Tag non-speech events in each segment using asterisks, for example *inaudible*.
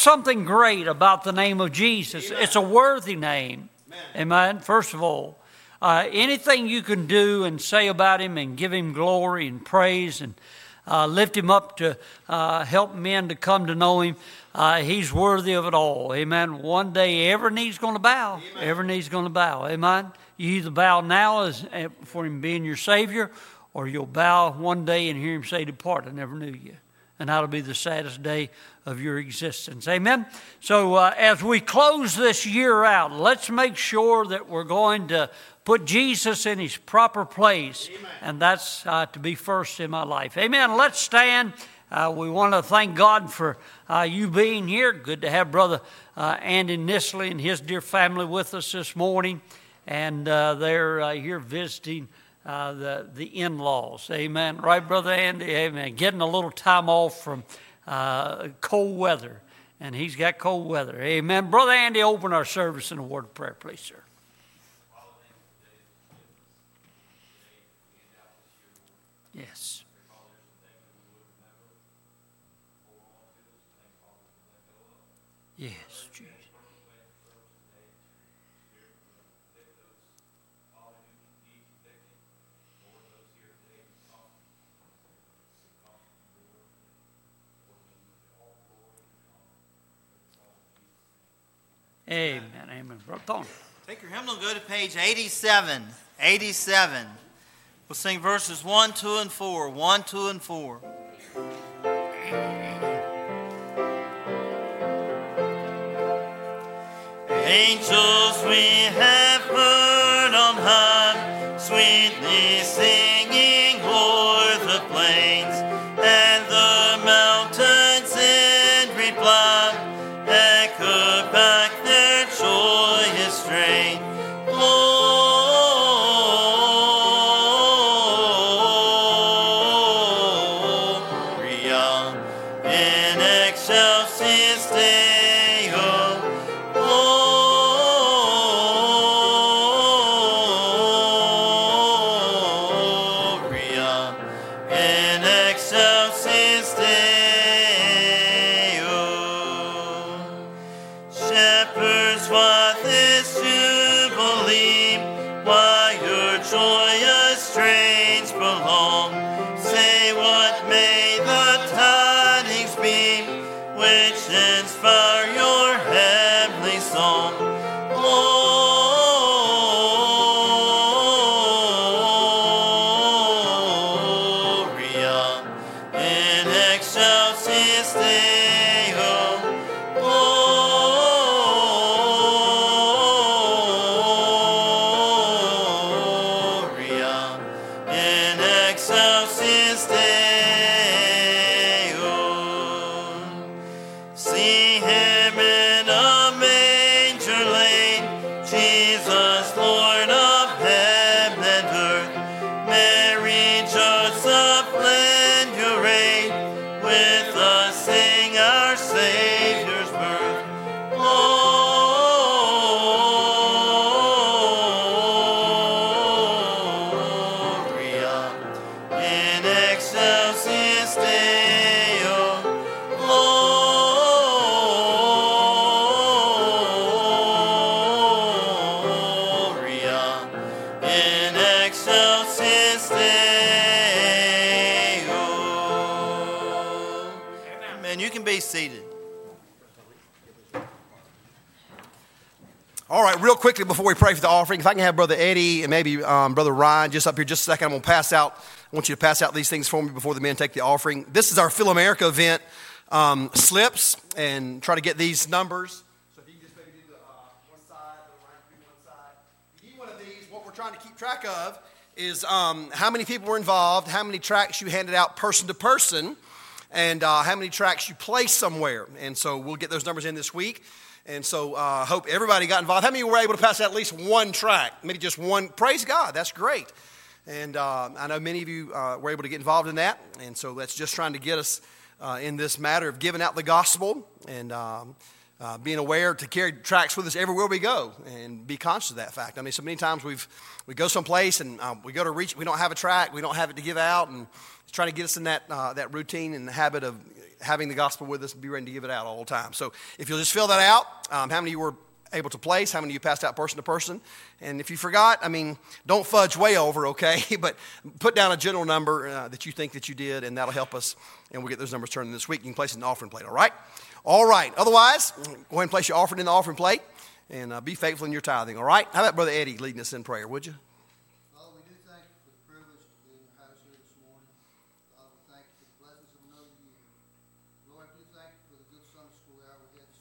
something great about the name of Jesus. Amen. It's a worthy name. Amen. Amen. First of all, uh, anything you can do and say about him and give him glory and praise and uh, lift him up to uh, help men to come to know him, uh, he's worthy of it all. Amen. One day every knee's going to bow. Amen. Every knee's going to bow. Amen. You either bow now as, eh, for him being your Savior, or you'll bow one day and hear him say, Depart, I never knew you and that'll be the saddest day of your existence. Amen. So, uh, as we close this year out, let's make sure that we're going to put Jesus in his proper place, Amen. and that's uh, to be first in my life. Amen. Let's stand. Uh, we want to thank God for uh, you being here. Good to have Brother uh, Andy Nisley and his dear family with us this morning, and uh, they're here visiting uh, the, the in laws. Amen. Right, Brother Andy? Amen. Getting a little time off from uh, cold weather. And he's got cold weather. Amen. Brother Andy, open our service in a word of prayer, please, sir. Yes. Yes. Amen. Amen. Brother Tony. Take your hymnal, go to page 87. 87. We'll sing verses 1, 2, and 4. 1, 2, and 4. Angels we have heard quickly before we pray for the offering, if I can have Brother Eddie and maybe um, Brother Ryan just up here just a second, I'm going to pass out. I want you to pass out these things for me before the men take the offering. This is our Fill America event um, slips and try to get these numbers. So if you can just maybe do the uh, one side, Ryan, one side. If you need one of these, what we're trying to keep track of is um, how many people were involved, how many tracts you handed out person to person, and uh, how many tracts you placed somewhere. And so we'll get those numbers in this week. And so I uh, hope everybody got involved. How many were able to pass at least one tract? Maybe just one. Praise God. That's great. And uh, I know many of you uh, were able to get involved in that. And so that's just trying to get us uh, in this matter of giving out the gospel. And um, uh, being aware to carry tracts with us everywhere we go and be conscious of that fact. I mean, so many times we've we go someplace and um, we go to reach, we don't have a tract, we don't have it to give out, and it's trying to get us in that uh, that routine and the habit of having the gospel with us and be ready to give it out all the time. So if you'll just fill that out, um, how many you were able to place, how many you passed out person to person. And if you forgot, I mean, don't fudge way over, okay? *laughs* but put down a general number uh, that you think that you did, and that'll help us. And we'll get those numbers turned in this week. You can place it in the offering plate, all right? All right. Otherwise, go ahead and place your offering in the offering plate and uh, be faithful in your tithing, all right? How about Brother Eddie leading us in prayer, would you?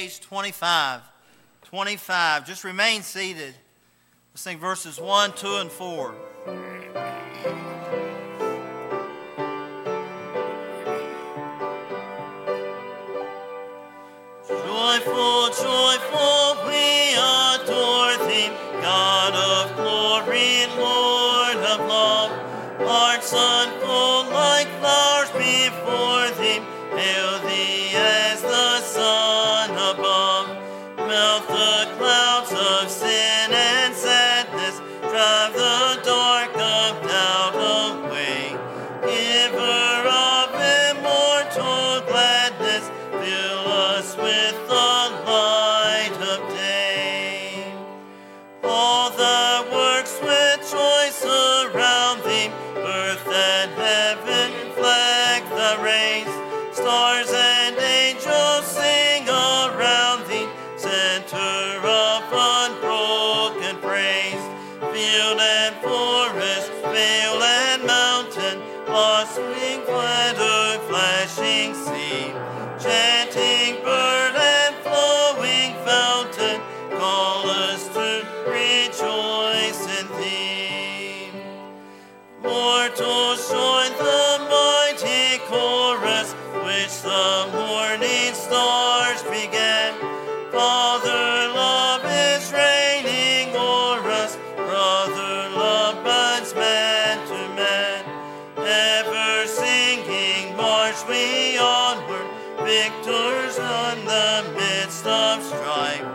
Page 25. 25. Just remain seated. Let's sing verses 1, 2, and 4. Midst of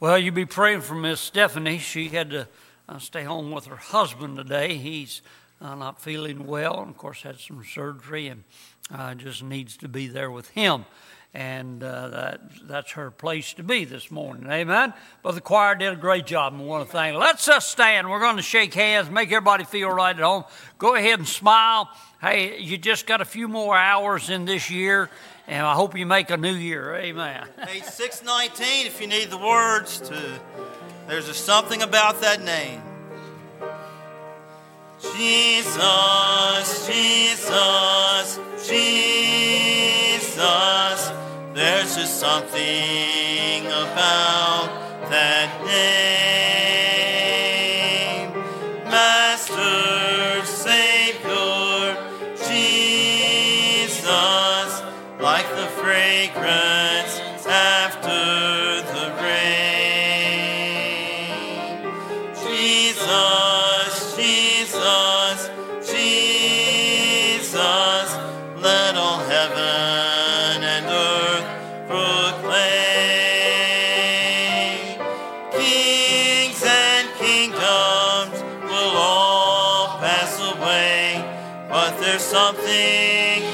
Well, you be praying for Miss Stephanie. She had to uh, stay home with her husband today. He's uh, not feeling well, and of course had some surgery, and uh, just needs to be there with him. And uh, that, that's her place to be this morning. Amen. But the choir did a great job, and to thank. Let's us stand. We're going to shake hands, make everybody feel right at home. Go ahead and smile. Hey, you just got a few more hours in this year, and I hope you make a new year. Amen. Page 619, if you need the words to, there's something about that name. Jesus, Jesus, Jesus. There's just something about that name. There's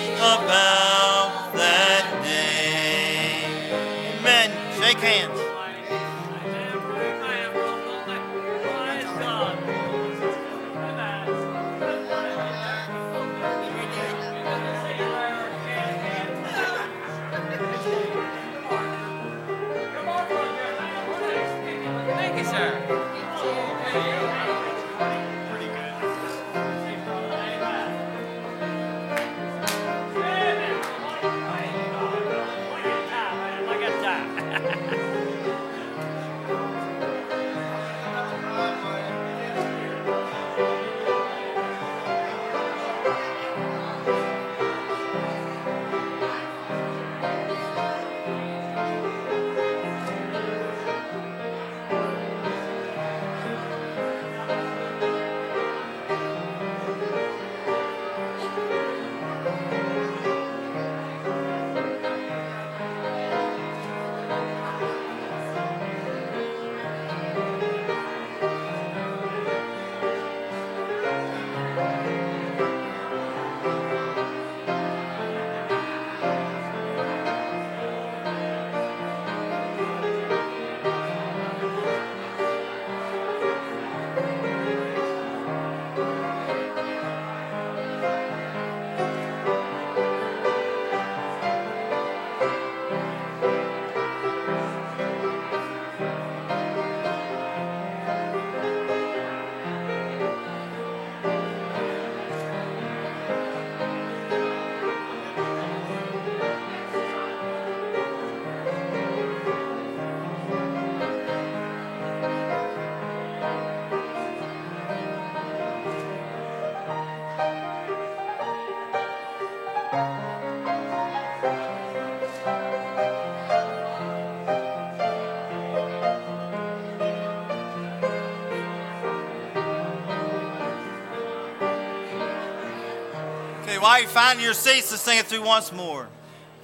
Okay, while you're finding your seats, let's sing it through once more.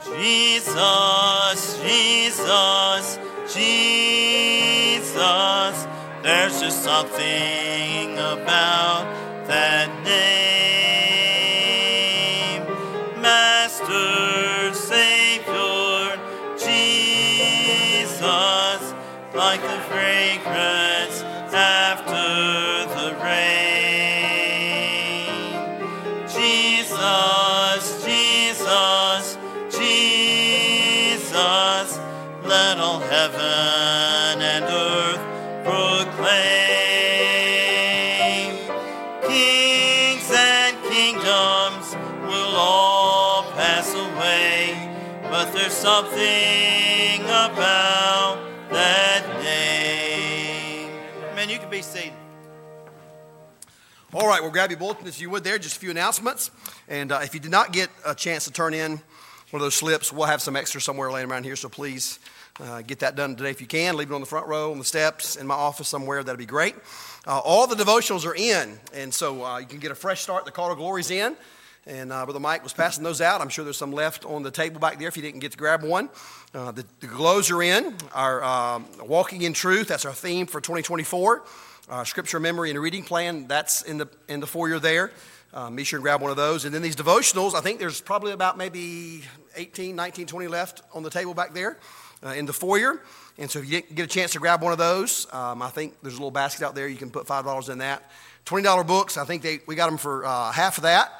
Jesus, Jesus, Jesus. There's just something about that name. All right, well, grab your bulletin if you would there. Just a few announcements. And uh, if you did not get a chance to turn in one of those slips, we'll have some extra somewhere laying around here. So please uh, get that done today if you can. Leave it on the front row, on the steps, in my office somewhere. That'd be great. Uh, all the devotionals are in, and so uh, you can get a fresh start. The Call to Glory's in. And uh, Brother Mike was passing those out. I'm sure there's some left on the table back there if you didn't get to grab one. Uh, the, the glows are in. Our um, Walking in Truth, that's our theme for 2024. Our scripture memory and reading plan, that's in the, in the foyer there. Um, be sure and grab one of those. And then these devotionals, I think there's probably about maybe 18, 19, 20 left on the table back there uh, in the foyer. And so if you get a chance to grab one of those, um, I think there's a little basket out there. You can put $5 in that. $20 books, I think they, we got them for uh, half of that.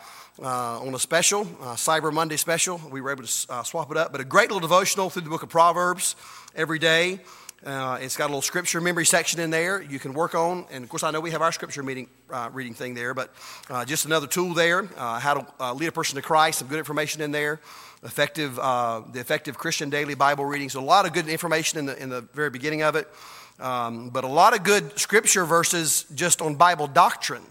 Uh, on a special, uh, Cyber Monday special. We were able to uh, swap it up. But a great little devotional through the book of Proverbs every day. Uh, it's got a little scripture memory section in there you can work on. And of course, I know we have our scripture meeting, uh, reading thing there, but uh, just another tool there. Uh, how to uh, lead a person to Christ, some good information in there. Effective, uh, the effective Christian daily Bible reading. So a lot of good information in the, in the very beginning of it. Um, but a lot of good scripture verses just on Bible doctrine.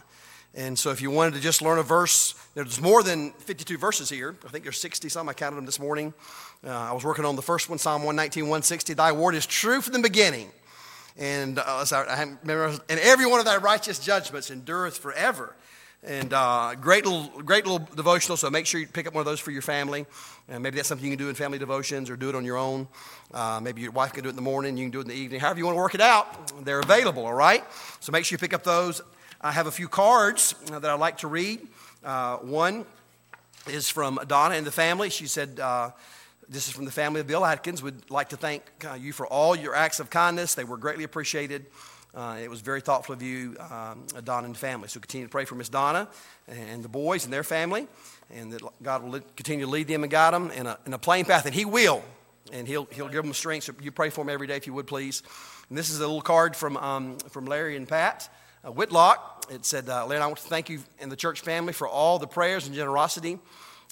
And so, if you wanted to just learn a verse, there's more than 52 verses here. I think there's 60 some. I counted them this morning. Uh, I was working on the first one, Psalm 119, 160. Thy word is true from the beginning. And, uh, sorry, I remember, and every one of thy righteous judgments endureth forever. And uh, great little, great little devotional. So make sure you pick up one of those for your family. And maybe that's something you can do in family devotions or do it on your own. Uh, maybe your wife can do it in the morning. You can do it in the evening. However you want to work it out, they're available. All right. So make sure you pick up those. I have a few cards that I'd like to read. Uh, one is from Donna and the family. She said, uh, This is from the family of Bill Atkins. Would like to thank uh, you for all your acts of kindness. They were greatly appreciated. Uh, it was very thoughtful of you, um, Donna and family. So continue to pray for Miss Donna and the boys and their family, and that God will continue to lead them and guide them in a, in a plain path, and He will. And he'll, he'll give them strength. So you pray for them every day if you would, please. And this is a little card from, um, from Larry and Pat uh, Whitlock. It said, uh, Larry, I want to thank you and the church family for all the prayers and generosity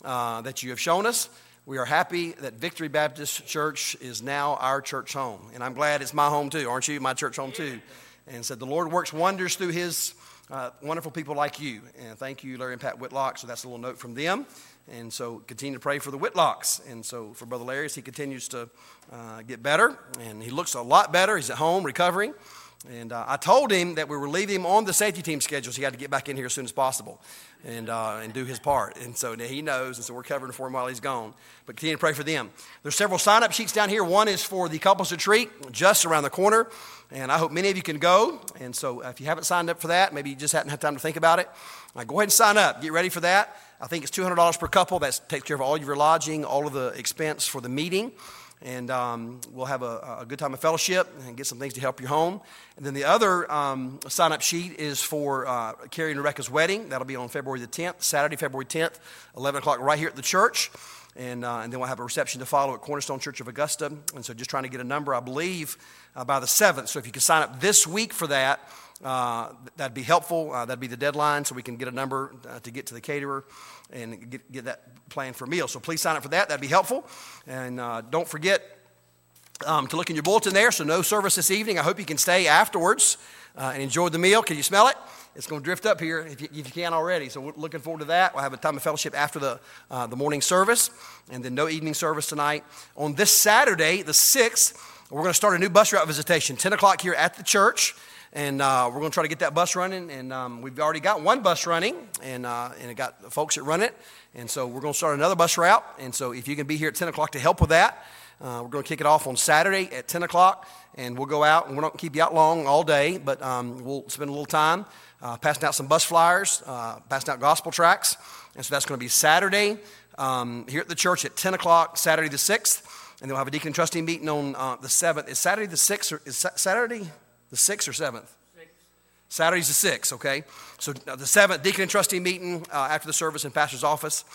uh, that you have shown us. We are happy that Victory Baptist Church is now our church home. And I'm glad it's my home too, aren't you? My church home too. And said, The Lord works wonders through his uh, wonderful people like you. And thank you, Larry and Pat Whitlock. So that's a little note from them. And so continue to pray for the Whitlocks. And so for Brother Larry, as he continues to uh, get better, and he looks a lot better. He's at home recovering. And uh, I told him that we were leaving him on the safety team schedule, so he had to get back in here as soon as possible and, uh, and do his part. And so now he knows, and so we're covering for him while he's gone. But continue to pray for them. There's several sign up sheets down here. One is for the couples retreat just around the corner. And I hope many of you can go. And so if you haven't signed up for that, maybe you just haven't had time to think about it, uh, go ahead and sign up. Get ready for that. I think it's $200 per couple. That takes care of all of your lodging, all of the expense for the meeting. And um, we'll have a, a, good time of fellowship and get some things to help your home. And then the other um, sign up sheet is for uh, Carrie and Rebecca's wedding. That'll be on February the 10th, Saturday, February 10th, 11 o'clock, right here at the church. And, uh, and then we'll have a reception to follow at Cornerstone Church of Augusta. And so just trying to get a number, I believe, uh, by the 7th. So if you could sign up this week for that, uh, that'd be helpful. Uh, that'd be the deadline so we can get a number uh, to get to the caterer and get, get that plan for a meal. So please sign up for that. That'd be helpful. And uh, don't forget um, to look in your bulletin there. So no service this evening. I hope you can stay afterwards uh, and enjoy the meal. Can you smell it? It's going to drift up here if you, if you can already. So we're looking forward to that. We'll have a time of fellowship after the, uh, the morning service, and then no evening service tonight. On this Saturday, the 6th, we're going to start a new bus route visitation, 10 o'clock here at the church. And uh, we're going to try to get that bus running. And um, we've already got one bus running, and, uh, and it got folks that run it. And so we're going to start another bus route. And so if you can be here at 10 o'clock to help with that, uh, we're going to kick it off on Saturday at 10 o'clock. And we'll go out, and we're not keep you out long all day, but um, we'll spend a little time uh, passing out some bus flyers, uh, passing out gospel tracts. And so that's going to be Saturday um, here at the church at 10 o'clock, Saturday the 6th. And we'll have a deacon trustee meeting on uh, the 7th. Is Saturday the 6th or is Saturday the 6th or 7th? Saturday's the 6th, okay? So the 7th, deacon and trustee meeting uh, after the service in pastor's office.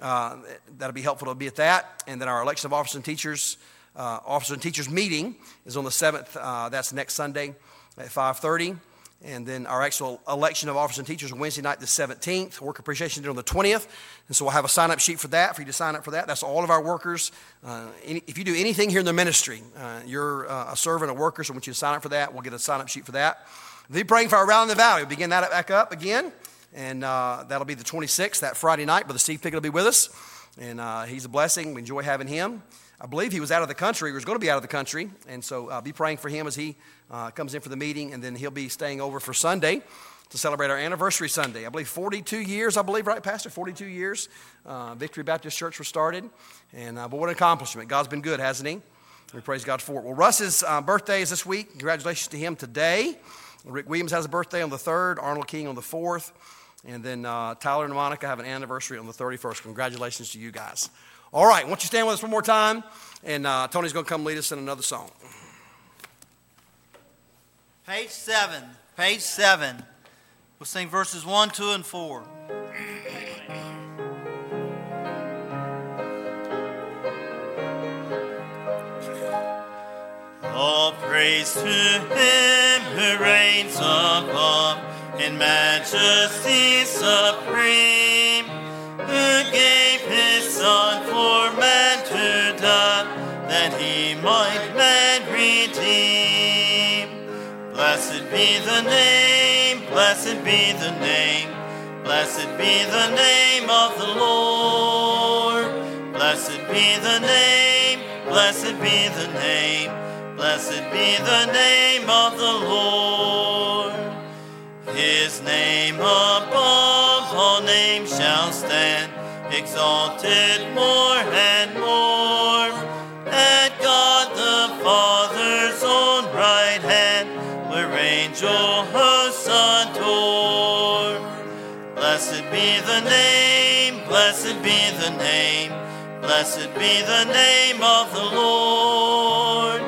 Uh, that'll be helpful to be at that. And then our election of officers and teachers, uh, officers and teachers meeting is on the 7th. Uh, that's next Sunday at 5.30. And then our actual election of officers and teachers Wednesday night, the 17th. Work appreciation day on the 20th. And so we'll have a sign up sheet for that, for you to sign up for that. That's all of our workers. Uh, any, if you do anything here in the ministry, uh, you're uh, a servant, a worker, so I want you to sign up for that. We'll get a sign up sheet for that. Be praying for our in the Valley. We'll begin that back up again. And uh, that'll be the 26th, that Friday night. Brother Steve Pickett will be with us. And uh, he's a blessing. We enjoy having him. I believe he was out of the country. He was going to be out of the country. And so uh, be praying for him as he uh, comes in for the meeting. And then he'll be staying over for Sunday to celebrate our anniversary Sunday. I believe 42 years, I believe, right, Pastor? 42 years. Uh, Victory Baptist Church was started. And uh, but what an accomplishment. God's been good, hasn't he? We praise God for it. Well, Russ's birthday is this week. Congratulations to him today. Rick Williams has a birthday on the 3rd, Arnold King on the 4th, and then uh, Tyler and Monica have an anniversary on the 31st. Congratulations to you guys. All right, won't you stand with us one more time? And uh, Tony's going to come lead us in another song. Page 7. Page 7. We'll sing verses 1, 2, and 4. All praise to him who reigns above in majesty supreme, who gave his son might man redeem. Blessed be the name, blessed be the name, blessed be the name of the Lord. Blessed be the name, blessed be the name. Blessed be the name of the Lord. His name above all names shall stand, exalted more and more. Blessed be the name, blessed be the name, blessed be the name of the Lord.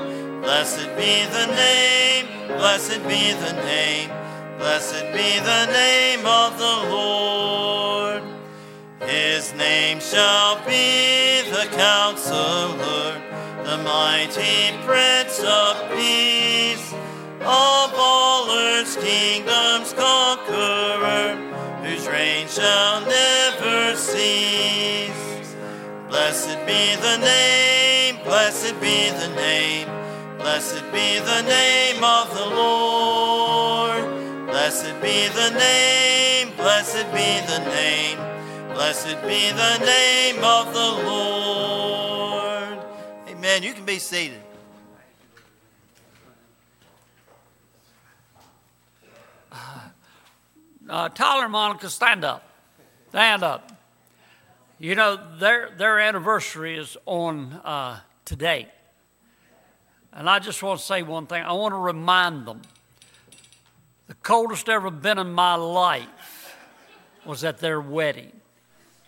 Blessed be the name, blessed be the name, blessed be the name of the Lord. His name shall be the counselor, the mighty Prince of Peace, of all earth's kingdoms conqueror, whose reign shall never cease. Blessed be the name, blessed be the name, blessed be the name of the Lord. Blessed be the name, blessed be the name, blessed be the name of the Lord. Amen. You can be seated. Uh, Tyler and Monica, stand up. Stand up. You know, their, their anniversary is on uh, today. And I just want to say one thing. I want to remind them the coldest ever been in my life was at their wedding.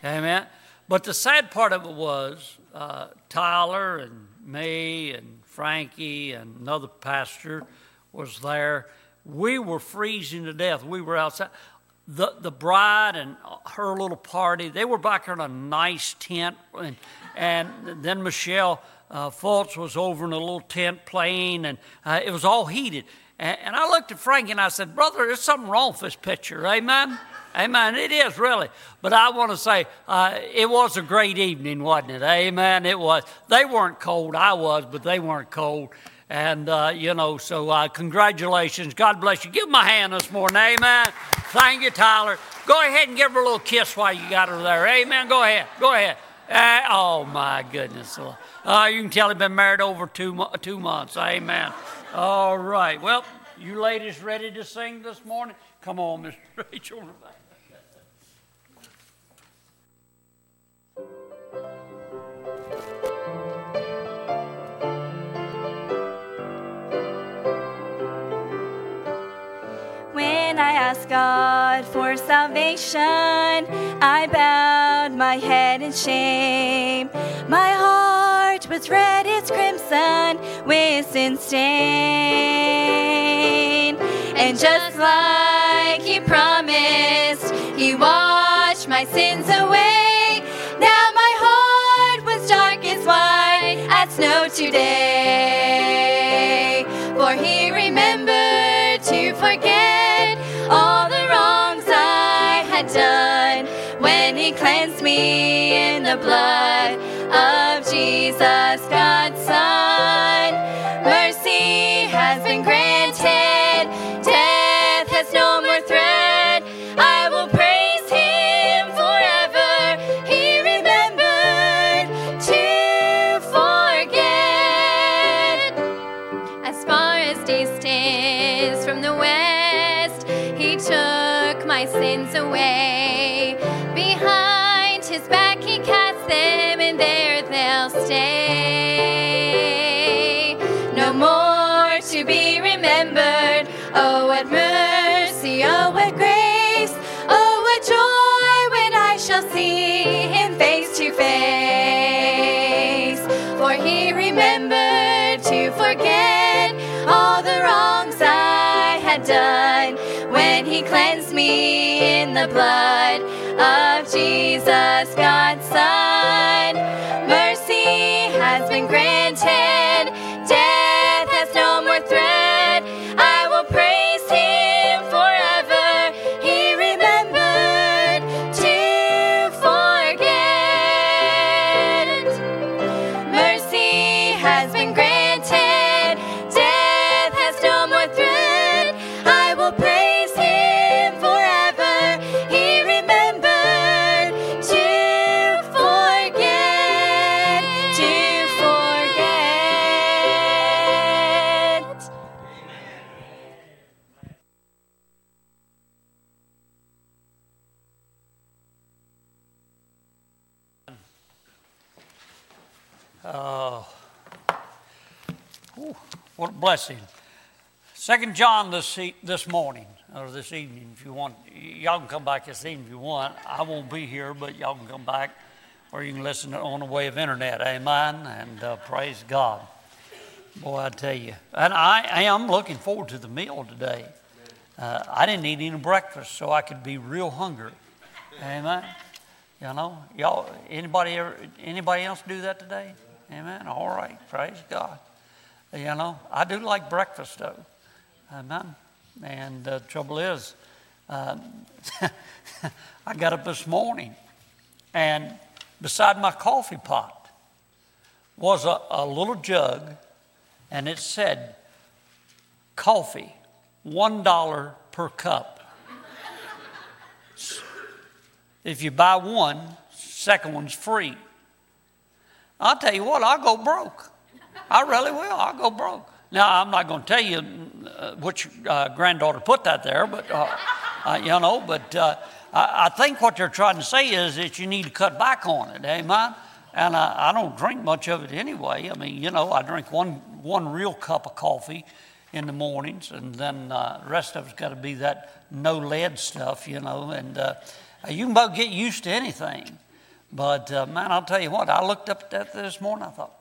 Amen. But the sad part of it was uh, Tyler and me and Frankie and another pastor was there. We were freezing to death. We were outside. The, the bride and her little party, they were back in a nice tent. And, and then Michelle uh, Fultz was over in a little tent playing, and uh, it was all heated. And, and I looked at Frankie and I said, Brother, there's something wrong with this picture. Amen? Amen. It is really. But I want to say uh, it was a great evening, wasn't it? Amen. It was. They weren't cold. I was, but they weren't cold. And, uh, you know, so uh, congratulations. God bless you. Give them a hand this morning. Amen. Thank you, Tyler. Go ahead and give her a little kiss while you got her there. Amen. Go ahead. Go ahead. Uh, oh, my goodness. Uh, you can tell he's been married over two, two months. Amen. All right. Well, you ladies ready to sing this morning? Come on, Mr. *laughs* Rachel. When I asked God for salvation, I bowed my head in shame. My heart was red as crimson with sin stain. And just like He promised, He washed my sins away. Now my heart was dark as white as snow today. In the blood he cleansed me in the blood of Jesus, God's blessing. Second John this, this morning. or this evening if you want. Y'all can come back this evening if you want. I won't be here, but y'all can come back, or you can listen on the way of internet. Amen. And uh, praise God. Boy, I tell you, and I, I am looking forward to the meal today. Uh, I didn't eat any breakfast, so I could be real hungry. Amen. You know, y'all. Anybody ever? Anybody else do that today? Amen. All right. Praise God. You know, I do like breakfast though. Amen. And the trouble is, um, *laughs* I got up this morning, and beside my coffee pot was a, a little jug, and it said, "Coffee, one dollar per cup." If you buy one, second one's free. I'll tell you what, I'll go broke. I really will. I'll go broke. Now, I'm not going to tell you uh, which uh, granddaughter put that there, but, uh, uh you know, but uh, I, I, think what they're trying to say is that you need to cut back on it, amen? And I, I don't drink much of it anyway. I mean, you know, I drink one, one real cup of coffee in the mornings, and then uh, the rest of it's got to be that no lead stuff, you know, and you can about get used to anything. But man, I'll tell you what, I looked up at that this morning, I thought,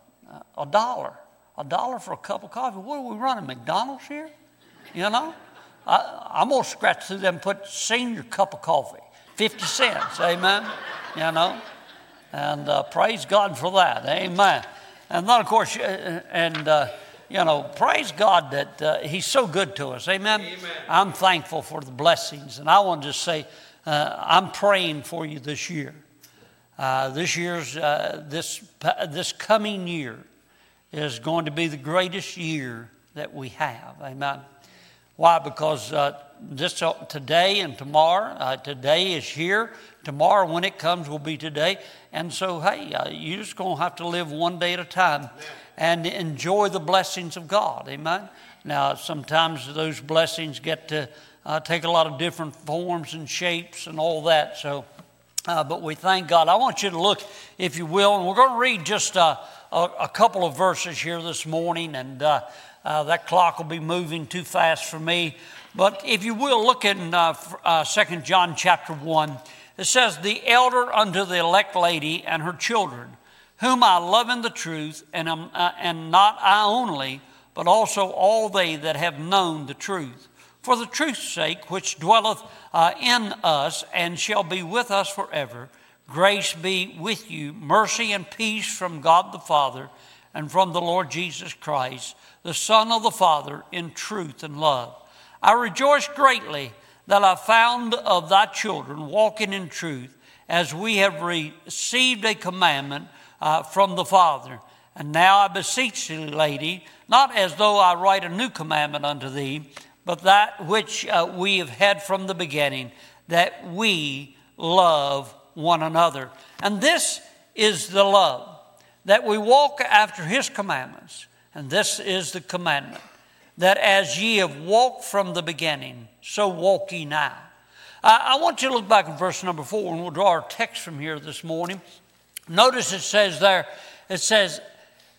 a dollar. A dollar for a cup of coffee. What are we running, McDonald's here? You know? I, am going to scratch through them and put senior cup of coffee. 50 cents, amen? You know? And uh, praise God for that, amen. And then, of course, uh, and, uh, you know, praise God that uh, He's so good to us, amen? amen? I'm thankful for the blessings. And I want to just say, uh, I'm praying for you this year. Uh, this year's, uh, this, this coming year is going to be the greatest year that we have. Amen. Why? Because uh, this uh, today and tomorrow, uh, today is here. Tomorrow, when it comes, will be today. And so, hey, uh, you're just going to have to live one day at a time and enjoy the blessings of God. Amen. Now, sometimes those blessings get to take a lot of different forms and shapes and all that. So, uh, but we thank God. I want you to look, if you will, and we're going to read just uh, a, a, couple of verses here this morning, and uh, uh that clock will be moving too fast for me. But if you will, look in uh, Second John chapter 1. It says, The elder unto the elect lady and her children, whom I love in the truth, and, am, and not I only, but also all they that have known the truth for the truth's sake, which dwelleth uh, in us and shall be with us forever. Grace be with you, mercy and peace from God the Father and from the Lord Jesus Christ, the Son of the Father, in truth and love. I rejoice greatly that I found of thy children walking in truth, as we have received a commandment uh, from the Father. And now I beseech thee, lady, not as though I write a new commandment unto thee, but that which uh, we have had from the beginning, that we love one another. And this is the love, that we walk after his commandments. And this is the commandment, that as ye have walked from the beginning, so walk ye now. I, I want you to look back in verse number four, and we'll draw our text from here this morning. Notice it says there, it says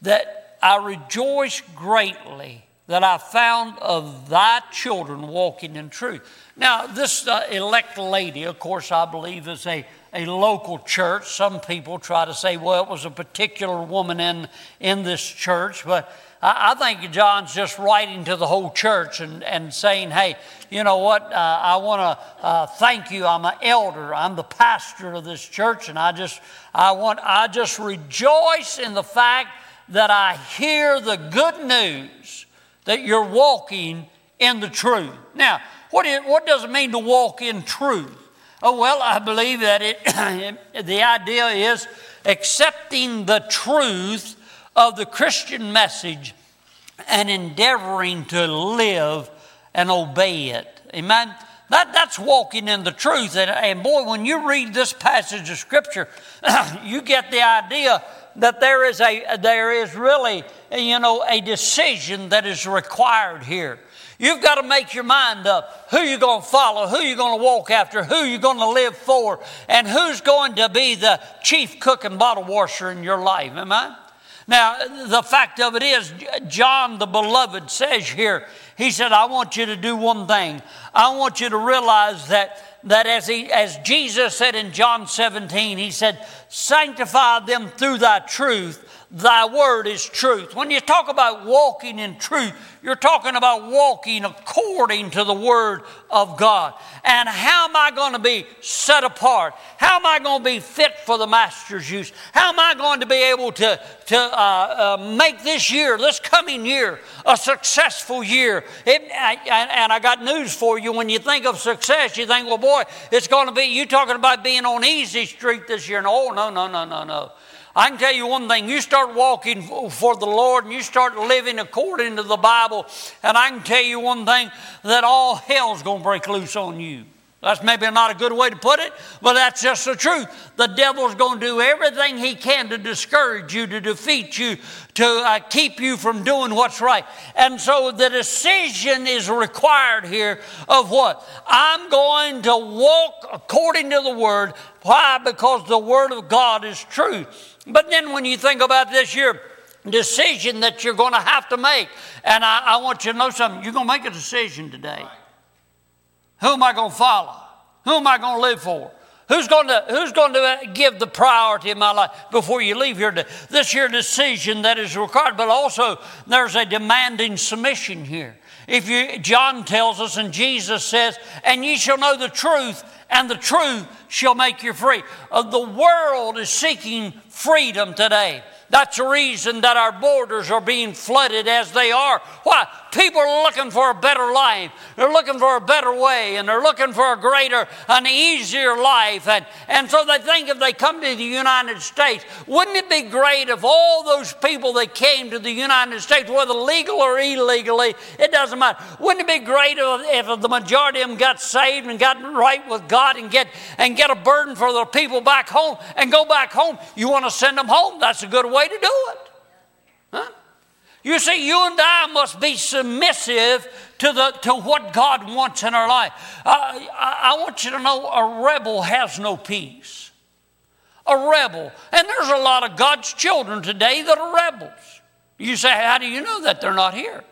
that I rejoice greatly that I found of thy children walking in truth. Now, this uh, elect lady, of course, I believe is a, a local church. Some people try to say, well, it was a particular woman in, in this church, but I, I think John's just writing to the whole church and, and saying, hey, you know what? Uh, I want to uh, thank you. I'm an elder. I'm the pastor of this church, and I just, I want, I just rejoice in the fact that I hear the good news that you're walking in the truth. Now, what, is, what does it mean to walk in truth? Oh, well, I believe that it, *coughs* the idea is accepting the truth of the Christian message and endeavoring to live and obey it. Amen? That, that's walking in the truth. And, and boy, when you read this passage of Scripture, *coughs* you get the idea that there is, a, there is really, you know, a decision that is required here. You've got to make your mind up who you're going to follow, who you're going to walk after, who you're going to live for, and who's going to be the chief cook and bottle washer in your life. Am I? Now, the fact of it is, John the beloved says here, he said, I want you to do one thing. I want you to realize that, that as, he, as Jesus said in John 17, he said, Sanctify them through thy truth. Thy word is truth. When you talk about walking in truth, you're talking about walking according to the word of God. And how am I going to be set apart? How am I going to be fit for the master's use? How am I going to be able to, to uh, uh, make this year, this coming year, a successful year? It, and, and I got news for you. When you think of success, you think, well, boy, it's going to be, you talking about being on easy street this year. No, no, no, no, no, no. I can tell you one thing you start walking for the Lord and you start living according to the Bible, and I can tell you one thing that all hell's going to break loose on you. That's maybe not a good way to put it, but that's just the truth. The devil's going to do everything he can to discourage you, to defeat you, to uh, keep you from doing what's right. And so the decision is required here of what? I'm going to walk according to the word. Why? Because the word of God is true. But then when you think about this year, decision that you're going to have to make, and I, I want you to know something, you're going to make a decision today. Who am I going to follow? Who am I going to live for? Who's going to, who's going to uh, give the priority in my life before you leave here? This your decision that is required, but also there's a demanding submission here. If you, John tells us, and Jesus says, and ye shall know the truth, and the truth shall make you free. Uh, the world is seeking freedom today. That's the reason that our borders are being flooded as they are. Why? People are looking for a better life. They're looking for a better way and they're looking for a greater, an easier life. And, and so they think if they come to the United States, wouldn't it be great if all those people that came to the United States, whether legal or illegally, it doesn't matter. Wouldn't it be great if, if the majority of them got saved and got right with God and get, and get a burden for the people back home and go back home? You want to send them home? That's a good way to do it. Huh? You see, you and I must be submissive to, the, to what God wants in our life. Uh, I, I want you to know a rebel has no peace. A rebel. And there's a lot of God's children today that are rebels. You say, How do you know that they're not here?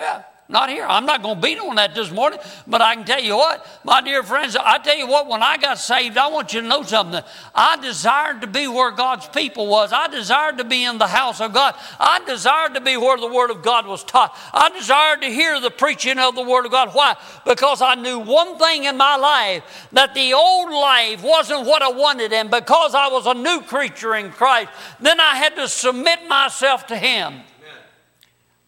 Yeah. Not here. I'm not going to beat on that this morning, but I can tell you what, my dear friends, I tell you what, when I got saved, I want you to know something. I desired to be where God's people was. I desired to be in the house of God. I desired to be where the Word of God was taught. I desired to hear the preaching of the Word of God. Why? Because I knew one thing in my life that the old life wasn't what I wanted, and because I was a new creature in Christ, then I had to submit myself to Him.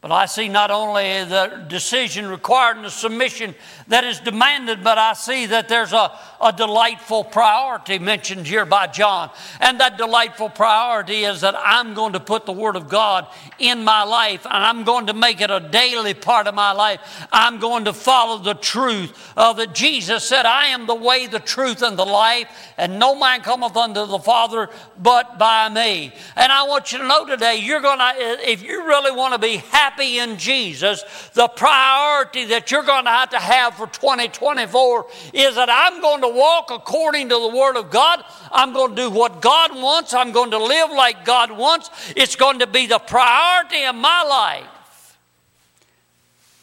But I see not only the decision required and the submission that is demanded, but I see that there's a, a delightful priority mentioned here by John. And that delightful priority is that I'm going to put the Word of God in my life and I'm going to make it a daily part of my life. I'm going to follow the truth uh, that Jesus said, I am the way, the truth, and the life, and no man cometh unto the Father but by me. And I want you to know today, you're going to, if you really want to be happy, happy in Jesus, the priority that you're going to have to have for 2024 is that I'm going to walk according to the Word of God. I'm going to do what God wants. I'm going to live like God wants. It's going to be the priority of my life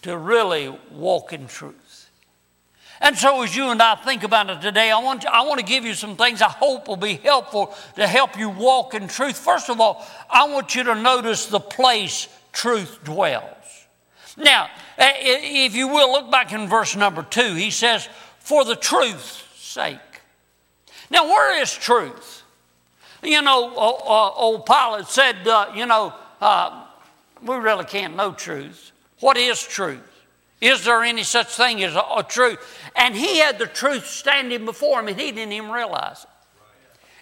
to really walk in truth. And so, as you and I think about it today, I want, to, I want to give you some things I hope will be helpful to help you walk in truth. First of all, I want you to notice the place truth dwells. Now, if you will, look back in verse number two. He says, For the truth's sake. Now, where is truth? You know, old Pilate said, uh, you know, uh, we really can't know truth. What is truth? Is there any such thing as a, a truth? And he had the truth standing before him, and he didn't even realize it.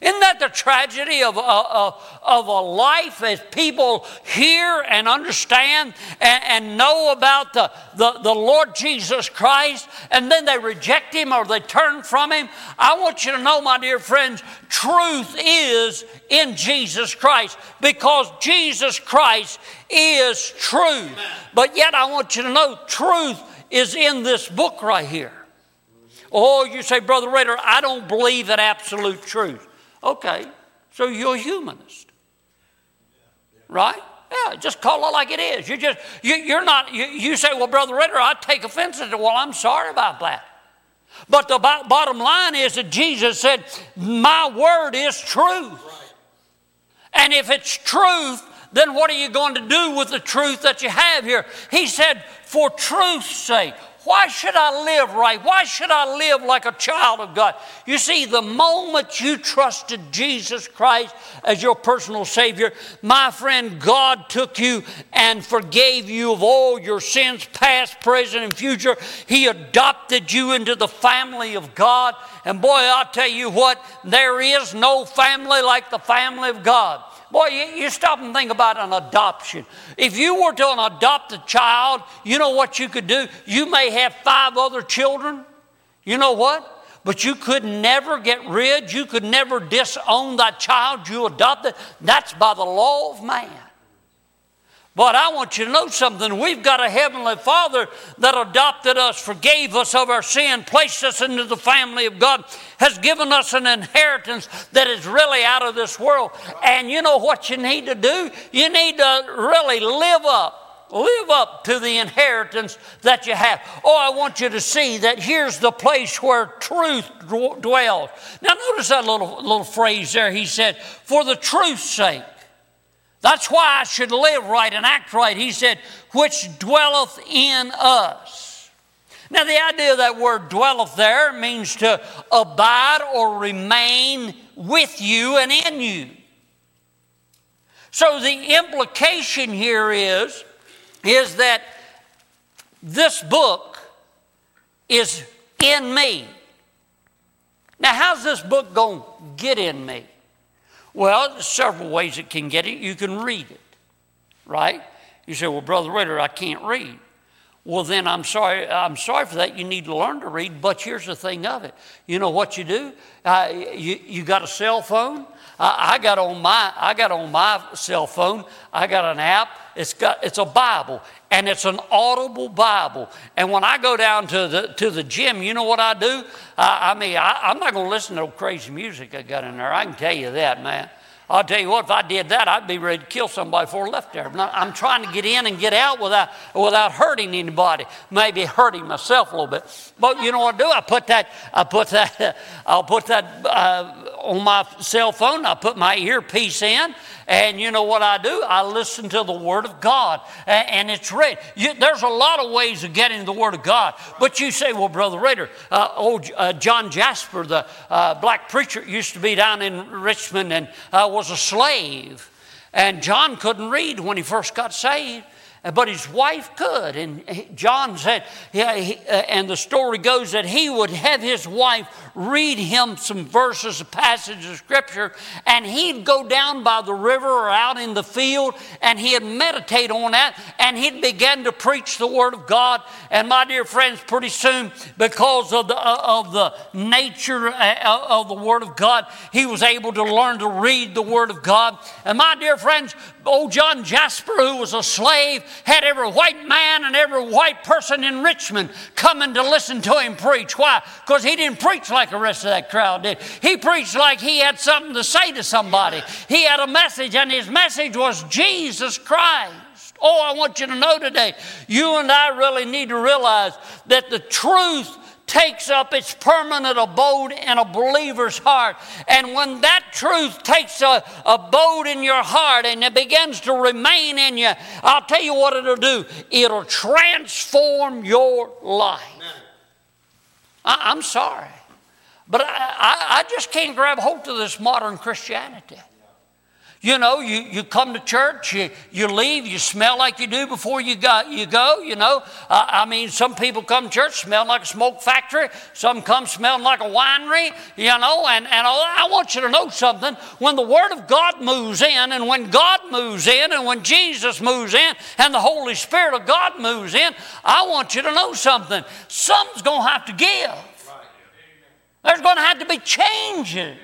Isn't that the tragedy of, uh, of a life as people hear and understand and, and know about the, the, the, Lord Jesus Christ and then they reject Him or they turn from Him? I want you to know, my dear friends, truth is in Jesus Christ because Jesus Christ is true. But yet, I want you to know, truth is in this book right here. Oh, you say, Brother Rader, I don't believe in absolute truth. Okay, so you're a humanist. right? Yeah, just call it like it is. You just you, you're not. You, you say, well, brother Ritter, I take offense to. Well, I'm sorry about that. But the bo- bottom line is that Jesus said, "My word is truth." And if it's truth, then what are you going to do with the truth that you have here? He said, for truth's sake. Why should I live right? Why should I live like a child of God? You see, the moment you trusted Jesus Christ as your personal Savior, my friend, God took you and forgave you of all your sins, past, present, and future. He adopted you into the family of God. And boy, I'll tell you what, there is no family like the family of God. Boy, you, you, stop and think about an adoption. If you were to adopt a child, you know what you could do? You may have five other children. You know what? But you could never get rid, you could never disown that child you adopted. That's by the law of man. But I want you to know something. We've got a Heavenly Father that adopted us, forgave us of our sin, placed us into the family of God, has given us an inheritance that is really out of this world. And you know what you need to do? You need to really live up. Live up to the inheritance that you have. Oh, I want you to see that here's the place where truth dwells. Now, notice that little, little phrase there. He said, For the truth's sake. That's why I should live right and act right. He said, which dwelleth in us. Now, the idea of that word dwelleth there means to abide or remain with you and in you. So the implication here is, is that this book is in me. Now, how's this book going to get in me? Well, there's several ways it can get it. You can read it, right? You say, well, Brother Ritter, I can't read. Well, then I'm sorry, I'm sorry for that. You need to learn to read. But here's the thing of it. You know what you do? Uh, you, you got a cell phone? I, I, got on my I got on my cell phone. I got an app. It's got it's a Bible and it's an audible Bible. And when I go down to the to the gym, you know what I do? I, I mean, I, am not going to listen to crazy music I got in there. I can tell you that, man. I'll tell you what, if I did that, I'd be ready to kill somebody before I left there. I'm trying to get in and get out without, without hurting anybody, maybe hurting myself a little bit. But you know what I do? I put that, I put that, *laughs* I'll put that uh, on my cell phone. I put my earpiece in, and you know what I do? I listen to the Word of God, and, it's read. You, there's a lot of ways of getting the Word of God. But you say, well, Brother Rader, uh, old uh, John Jasper, the uh, black preacher, used to be down in Richmond and uh, was a slave. And John couldn't read when he first got saved but his wife could. And John said, yeah, he, uh, and the story goes that he would have his wife read him some verses, a passage of scripture, and he'd go down by the river or out in the field and he'd meditate on that and he'd begin to preach the word of God. And my dear friends, pretty soon, because of the, uh, of the nature uh, of the word of God, he was able to learn to read the word of God. And my dear friends, old John Jasper, who was a slave, had every white man and every white person in Richmond coming to listen to him preach. Why? Because he didn't preach like the rest of that crowd did. He preached like he had something to say to somebody. He had a message, and his message was Jesus Christ. Oh, I want you to know today, you and I really need to realize that the truth takes up its permanent abode in a believer's heart. And when that truth takes a abode in your heart and it begins to remain in you, I'll tell you what it'll do it'll transform your life. I, am sorry, but I, I, I just can't grab hold of this modern Christianity. You know, you, you come to church, you, you leave, you smell like you do before you, got, you go, you know. Uh, I mean, some people come to church smelling like a smoke factory, some come smelling like a winery, you know. And, and I want you to know something. When the Word of God moves in, and when God moves in, and when Jesus moves in, and the Holy Spirit of God moves in, I want you to know something. Something's going to have to give. There's going to have to be changes.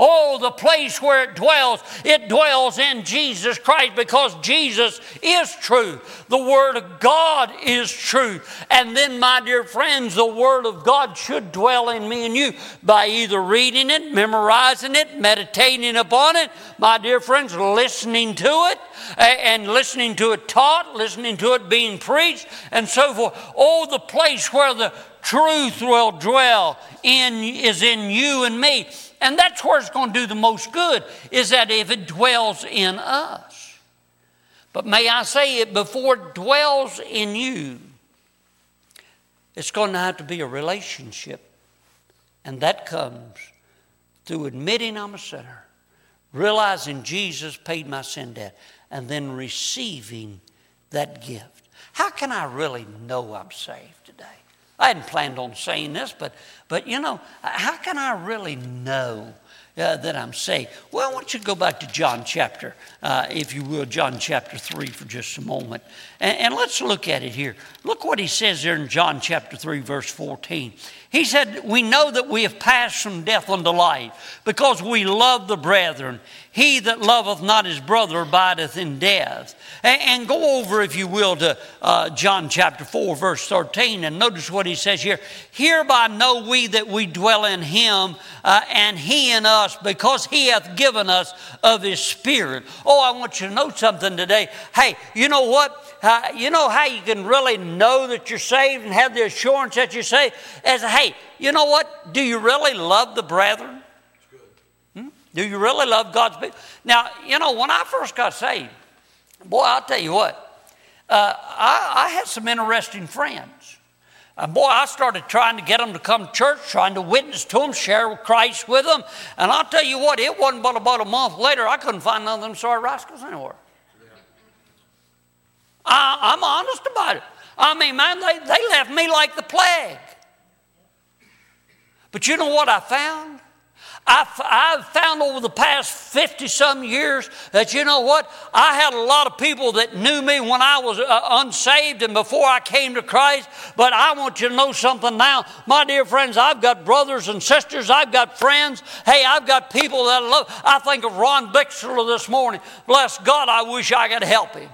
Oh, the place where it dwells, it dwells in Jesus Christ because Jesus is truth. The Word of God is truth. And then, my dear friends, the Word of God should dwell in me and you by either reading it, memorizing it, meditating upon it, my dear friends, listening to it, and listening to it taught, listening to it being preached, and so forth. Oh, the place where the truth will dwell in is in you and me. And that's where it's going to do the most good, is that if it dwells in us. But may I say it, before it dwells in you, it's going to have to be a relationship. And that comes through admitting I'm a sinner, realizing Jesus paid my sin debt, and then receiving that gift. How can I really know I'm saved today? I hadn't planned on saying this, but, but you know, how can I really know uh, that I'm saved? Well, I want you to go back to John chapter, uh, if you will, John chapter 3 for just a moment. And, and let's look at it here. Look what he says there in John chapter 3, verse 14. He said, We know that we have passed from death unto life because we love the brethren. He that loveth not his brother abideth in death. And, go over, if you will, to uh, John chapter 4, verse 13, and notice what he says here. Hereby know we that we dwell in him, uh, and he in us, because he hath given us of his spirit. Oh, I want you to know something today. Hey, you know what? Uh, you know how you can really know that you're saved and have the assurance that you're saved? As, hey, you know what? Do you really love the brethren? Hmm? Do you really love God's people? Now, you know, when I first got saved, boy, I'll tell you what, uh, I, I, had some interesting friends. Uh, boy, I started trying to get them to come to church, trying to witness to them, share Christ with them. And I'll tell you what, it wasn't but about a month later, I couldn't find none of them sorry rascals anywhere. I, am honest about it. I mean, man, they, they left me like the plague. But you know what I found? I've, found over the past 50 some years that you know what? I had a lot of people that knew me when I was uh, unsaved and before I came to Christ. But I want you to know something now. My dear friends, I've got brothers and sisters, I've got friends. Hey, I've got people that I love. I think of Ron Bixler this morning. Bless God, I wish I could help him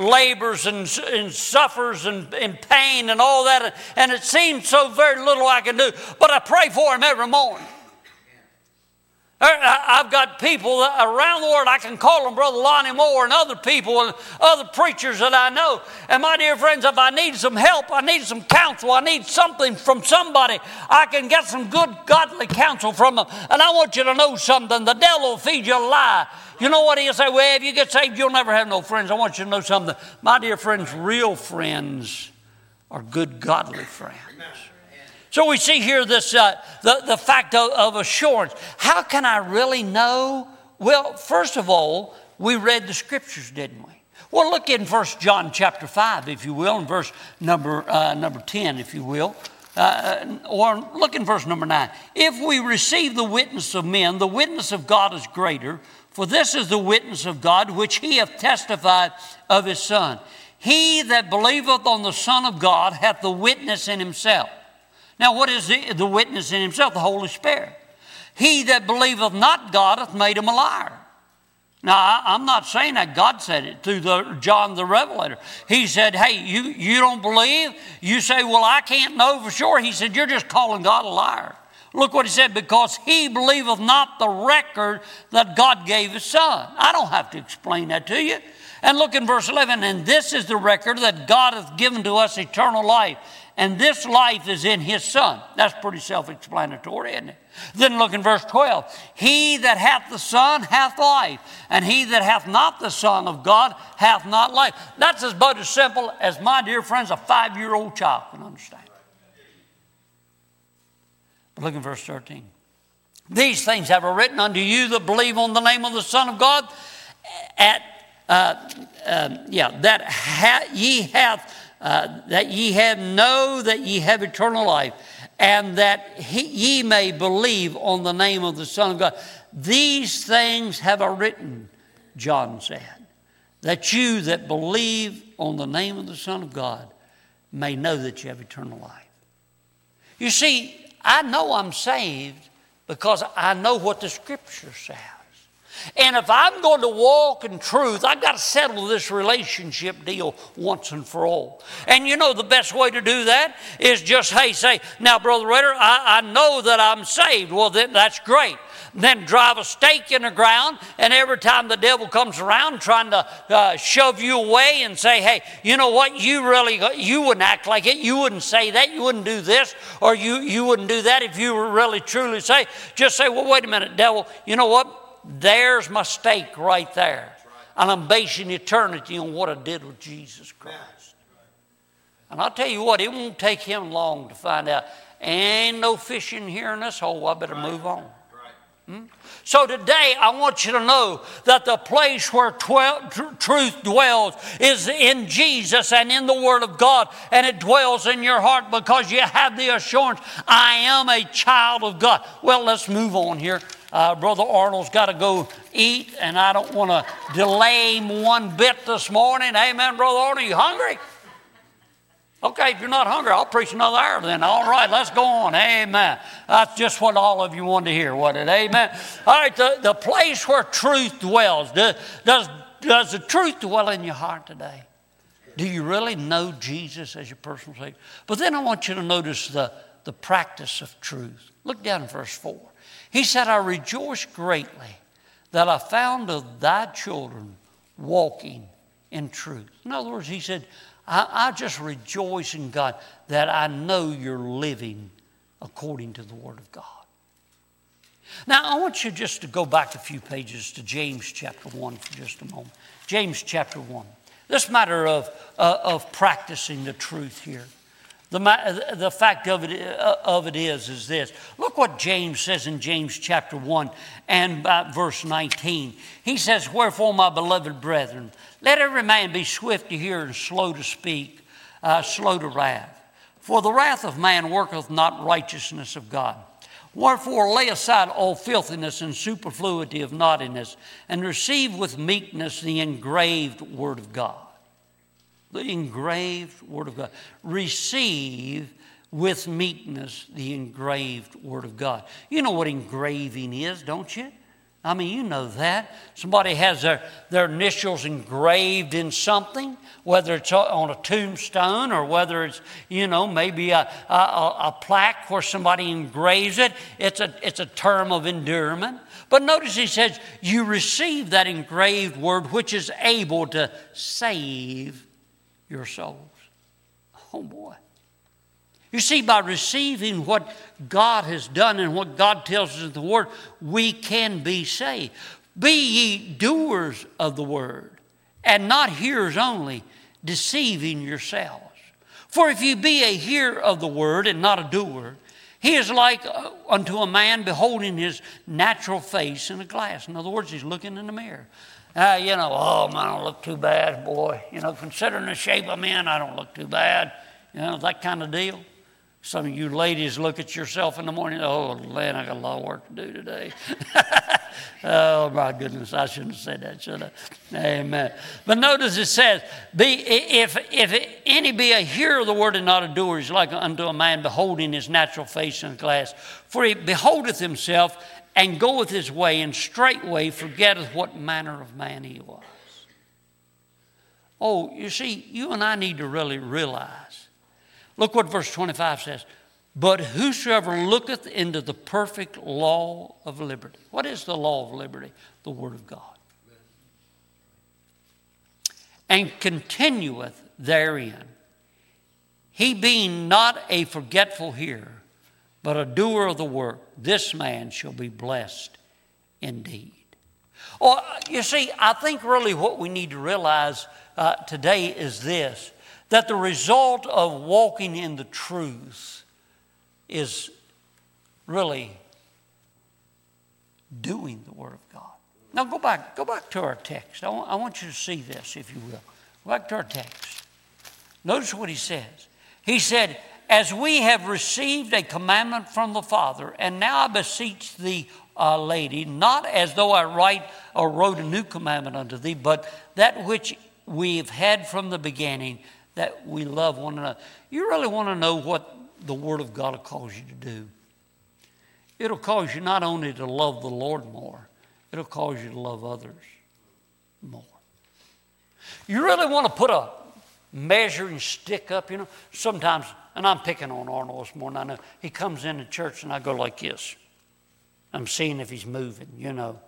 labors and, and suffers and, and pain and all that. And it seems so very little I can do. But I pray for him every morning. Er, I've got people around the world, I can call them Brother Lonnie Moore and other people and other preachers that I know. And my dear friends, if I need some help, I need some counsel, I need something from somebody, I can get some good godly counsel from them. And I want you to know something the devil will feed you a lie. You know what he'll say? Well, if you get saved, you'll never have no friends. I want you to know something. My dear friends, real friends are good, godly friends. So we see here this uh, the, the fact of, of assurance. How can I really know? Well, first of all, we read the scriptures, didn't we? Well, look in First John chapter 5, if you will, in verse number, uh, number 10, if you will. Uh, or look in verse number 9. If we receive the witness of men, the witness of God is greater, for this is the witness of God which he hath testified of his Son. He that believeth on the Son of God hath the witness in himself. Now, what is the, the witness in himself? The Holy Spirit. He that believeth not God hath made him a liar. Now, I, am not saying that God said it through the, John the Revelator. He said, Hey, you, you don't believe? You say, Well, I can't know for sure. He said, You're just calling God a liar. Look what he said, because he believeth not the record that God gave his son. I don't have to explain that to you. And look in verse 11, and this is the record that God hath given to us eternal life. And this life is in his son. That's pretty self explanatory, isn't it? Then look in verse 12. He that hath the Son hath life, and he that hath not the Son of God hath not life. That's about as simple as my dear friends, a five year old child can understand. Look in verse 13. These things have I written unto you that believe on the name of the Son of God, at uh, uh, yeah, that ha- ye have uh, that ye have know that ye have eternal life, and that he, ye may believe on the name of the Son of God. These things have I written, John said, that you that believe on the name of the Son of God may know that you have eternal life. You see, I know I'm saved because I know what the scripture says. And if I'm going to walk in truth, I've got to settle this relationship deal once and for all. And you know, the best way to do that is just, hey, say, now, Brother Ritter, I, I know that I'm saved. Well, then that's great then drive a stake in the ground, and every time the devil comes around trying to uh, shove you away and say, hey, you know what, you really, you wouldn't act like it, you wouldn't say that, you wouldn't do this, or you, you wouldn't do that if you were really truly saved. Just say, well, wait a minute, devil, you know what? There's my stake right there. And I'm basing eternity on what I did with Jesus Christ. And I'll tell you what, it won't take him long to find out. Ain't no fishing here in this hole. I better move on. So today, I want you to know that the place where tr- truth dwells is in Jesus and in the Word of God, and it dwells in your heart because you have the assurance, I am a child of God. Well, let's move on here. Uh, Brother Arnold's got to go eat, and I don't want to delay him one bit this morning. Amen, Brother Arnold. Are you hungry? Okay, if you're not hungry, I'll preach another hour then. All right, let's go on. Amen. That's just what all of you wanted to hear, wasn't it? Amen. All right, the, the place where truth dwells. Does, does, does the truth dwell in your heart today? Do you really know Jesus as your personal Savior? But then I want you to notice the, the practice of truth. Look down in verse 4. He said, I rejoice greatly that I found of thy children walking in truth. In other words, he said, I, I just rejoice in God that I know you're living according to the Word of God. Now, I want you just to go back a few pages to James chapter 1 for just a moment. James chapter 1. This matter of, uh, of practicing the truth here. The, the fact of it, uh, of it is, is this. Look what James says in James chapter 1 and verse 19. He says, Wherefore, my beloved brethren, let every man be swift to hear and slow to speak, uh, slow to wrath. For the wrath of man worketh not righteousness of God. Wherefore, lay aside all filthiness and superfluity of naughtiness, and receive with meekness the engraved word of God the engraved Word of God. Receive with meekness the engraved Word of God. You know what engraving is, don't you? I mean, you know that. Somebody has their, their initials engraved in something, whether it's on a tombstone or whether it's, you know, maybe a, a, a plaque where somebody engraves it. It's a, it's a term of endearment. But notice he says, You receive that engraved word which is able to save your souls. Oh boy. You see, by receiving what God has done and what God tells us in the Word, we can be saved. Be ye doers of the Word, and not hearers only, deceiving yourselves. For if you be a hearer of the Word and not a doer, he is like uh, unto a man beholding his natural face in a glass. In other words, he's looking in the mirror. Uh, you know, oh man, I don't look too bad, boy. You know, considering the shape I'm in, I don't look too bad. You know, that kind of deal. Some of you ladies look at yourself in the morning, oh, man, I got a lot of work to do today. *laughs* oh, my goodness, I shouldn't have said that, should I? Amen. But notice it says, be, if, if any be a hearer of the word and not a doer, he's like unto a man beholding his natural face in a glass. For he beholdeth himself and goeth his way, and straightway forgetteth what manner of man he was. Oh, you see, you and I need to really realize. Look what verse 25 says. But whosoever looketh into the perfect law of liberty. What is the law of liberty? The Word of God. And continueth therein, he being not a forgetful hearer, but a doer of the work, this man shall be blessed indeed. Well, you see, I think really what we need to realize uh, today is this that the result of walking in the truth is really doing the Word of God. Now go back, go back to our text. I want, I want you to see this, if you will. Go back to our text. Notice what he says. He said, as we have received a commandment from the Father, and now I beseech thee, uh, lady, not as though I write or wrote a new commandment unto thee, but that which we've had from the beginning, that we love one another. You really want to know what the Word of God calls you to do. it'll cause you not only to love the Lord more, it'll cause you to love others more. You really want to put a measuring stick up, you know? Sometimes, and I'm picking on Arnold this morning, I know. He comes into church and I go like this. I'm seeing if he's moving, you know.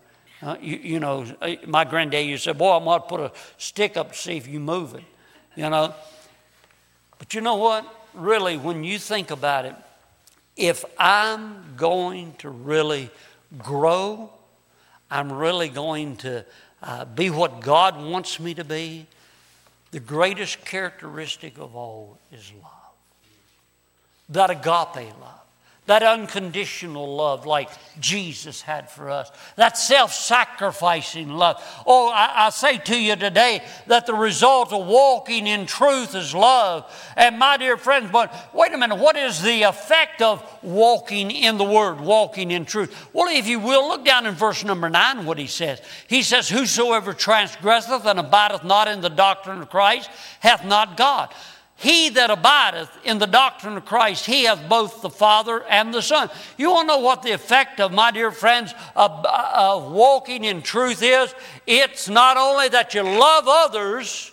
Uh, you, you, know, uh, my granddad used to say, Boy, I'm going to put a stick up to see if you're moving, you know. But you know what? Really, when you think about it, if I'm going to really grow, I'm really going to uh, be what God wants me to be, the greatest characteristic of all is love. That agape love that unconditional love like Jesus had for us, that self sacrificing love. Oh, I, I, say to you today that the result of walking in truth is love. And my dear friends, but wait a minute, what is the effect of walking in the Word, walking in truth? Well, if you will, look down in verse number nine what he says. He says, Whosoever transgresseth and abideth not in the doctrine of Christ hath not God. He that abideth in the doctrine of Christ, he hath both the Father and the Son. You want to know what the effect of, my dear friends, of, uh, of walking in truth is? It's not only that you love others,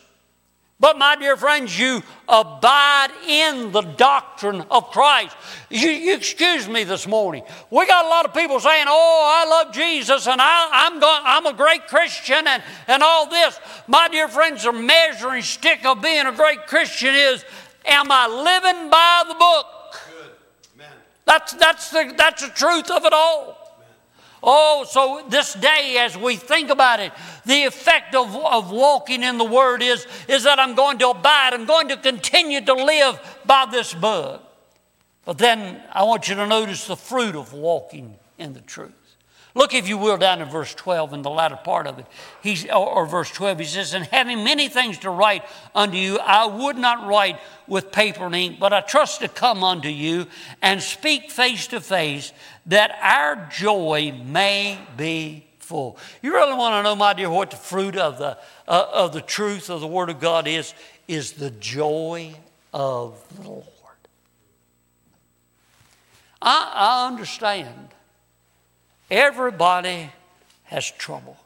but, my dear friends, you abide in the doctrine of Christ. You, you, excuse me this morning. We got a lot of people saying, Oh, I love Jesus and I, am going, I'm a great Christian and, and all this. My dear friends, the measuring stick of being a great Christian is Am I living by the book? That's, that's, the, that's the truth of it all. Oh, so this day, as we think about it, the effect of, of walking in the Word is, is that I'm going to abide, I'm going to continue to live by this book. But then I want you to notice the fruit of walking in the truth. Look, if you will, down in verse 12 in the latter part of it. He's, or, or verse 12, he says, And having many things to write unto you, I would not write with paper and ink, but I trust to come unto you and speak face to face, that our joy may be full. You really want to know, my dear, what the fruit of the, uh, of the truth of the Word of God is? Is the joy of the Lord. I, I understand everybody has trouble,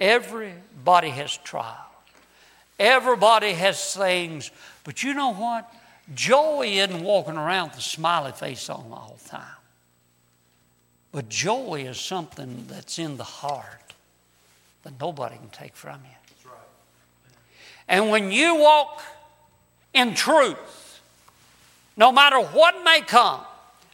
everybody has trials, everybody has things, but you know what? Joy isn't walking around with a smiley face on all the time. But joy is something that's in the heart that nobody can take from you. Right. And when you walk in truth, no matter what may come,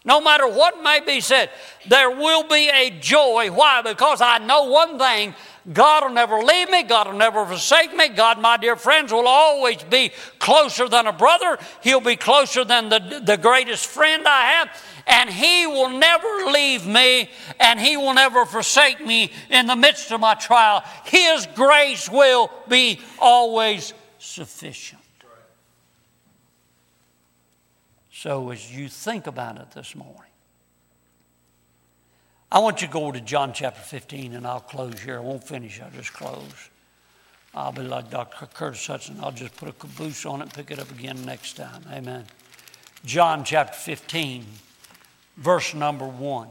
no matter what may be said, there will be a joy. Why? Because I know one thing God will never leave me. God will never forsake me. God, my dear friends, will always be closer than a brother. He'll be closer than the, the greatest friend I have and He will never leave me and He will never forsake me in the midst of my trial. His grace will be always sufficient. So, as you think about it this morning, I want you to go to John chapter 15 and I'll close here. I won't finish, I'll just close. I'll be like Dr. Curtis Hutson. I'll just put a caboose on it and pick it up again next time. Amen. John chapter 15 verse number one.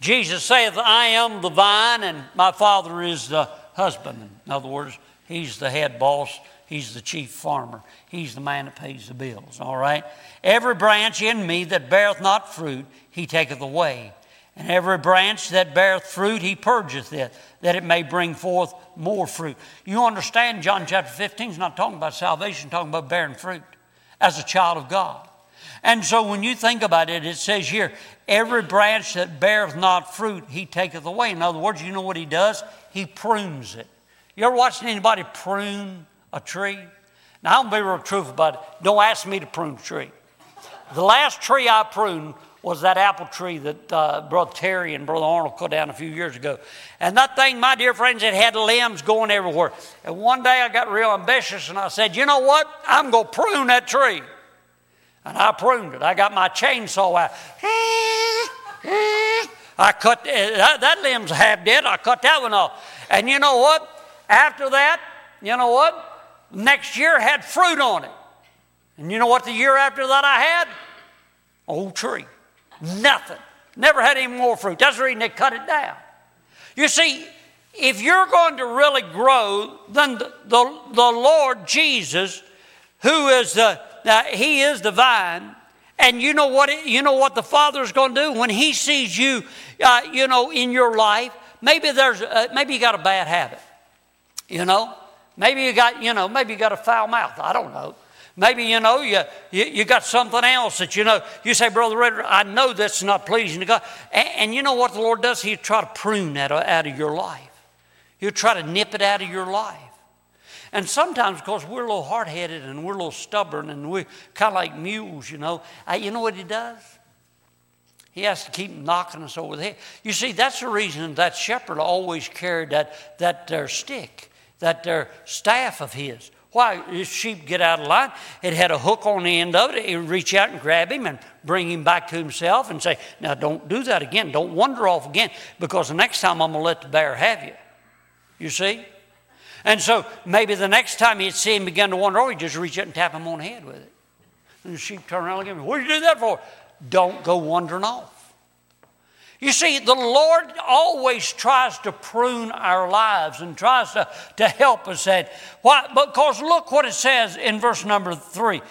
Jesus saith, I am the vine, and my Father is the husbandman. In other words, He's the head boss, He's the chief farmer, He's the man that pays the bills, all right? Every branch in me that beareth not fruit, He taketh away. And every branch that beareth fruit, He purgeth it, that it may bring forth more fruit. You understand, John chapter 15 is not talking about salvation, talking about bearing fruit as a child of God. And so when you think about it, it says here, every branch that beareth not fruit, he taketh away. In other words, you know what he does? He prunes it. You ever watched anybody prune a tree? Now, I'm going to be real truthful about it. Don't ask me to prune a tree. The last tree I pruned was that apple tree that uh, Brother Terry and Brother Arnold cut down a few years ago. And that thing, my dear friends, it had limbs going everywhere. And one day I got real ambitious and I said, you know what? I'm going to prune that tree and I pruned it. I got my chainsaw out. *laughs* I cut that, that limb's half dead. I cut that one off. And you know what? After that, you know what? Next year had fruit on it. And you know what the year after that I had? Old tree. Nothing. Never had any more fruit. That's the reason they cut it down. You see, if you're going to really grow, then the, the, the Lord Jesus, who is the, He is the vine, and you know what? You know what the Father's going to do when He sees you, uh, you know, in your life. Maybe there's, uh, maybe you got a bad habit, you know. Maybe you got, you know, maybe you got a foul mouth. I don't know. Maybe you know you, you, you got something else that you know. You say, Brother Ritter, I know that's not pleasing to God. And, and you know what the Lord does? He'll try to prune that out of your life. He'll try to nip it out of your life. And sometimes, because we're a little hard headed and we're a little stubborn and we're kind of like mules, you know, you know what he does? He has to keep knocking us over the head. You see, that's the reason that shepherd always carried that, that their stick, that their staff of his. Why? Sheep get out of line. It had a hook on the end of it. He'd reach out and grab him and bring him back to himself and say, Now don't do that again. Don't wander off again because the next time I'm going to let the bear have you. You see? And so maybe the next time he'd see him begin to wander off, he'd just reach out and tap him on the head with it. And the sheep turn around and him. What did you do that for? Don't go wandering off. You see, the Lord always tries to prune our lives and tries to, to help us. That why? Because look what it says in verse number three.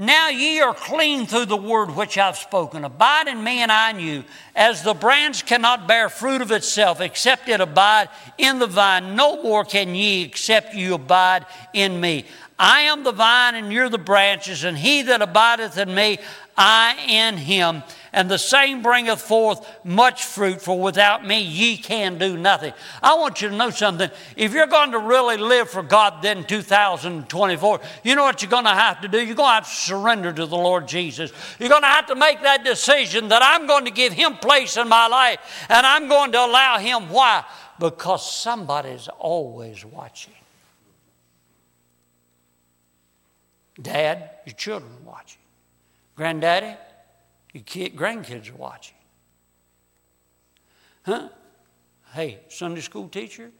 Now ye are clean through the word which I've spoken. Abide in me and I in you. As the branch cannot bear fruit of itself except it abide in the vine, no more can ye except you abide in me. I am the vine and you're the branches, and he that abideth in me, I in him and the same bringeth forth much fruit, for without me ye can do nothing. I want you to know something. If you're going to really live for God then 2024, you know what you're going to have to do? You're going to have to surrender to the Lord Jesus. You're going to have to make that decision that I'm going to give Him place in my life, and I'm going to allow Him. Why? Because somebody's always watching. Dad, your children are watching. Granddaddy, your kid, grandkids are watching. Huh? Hey, Sunday school teacher,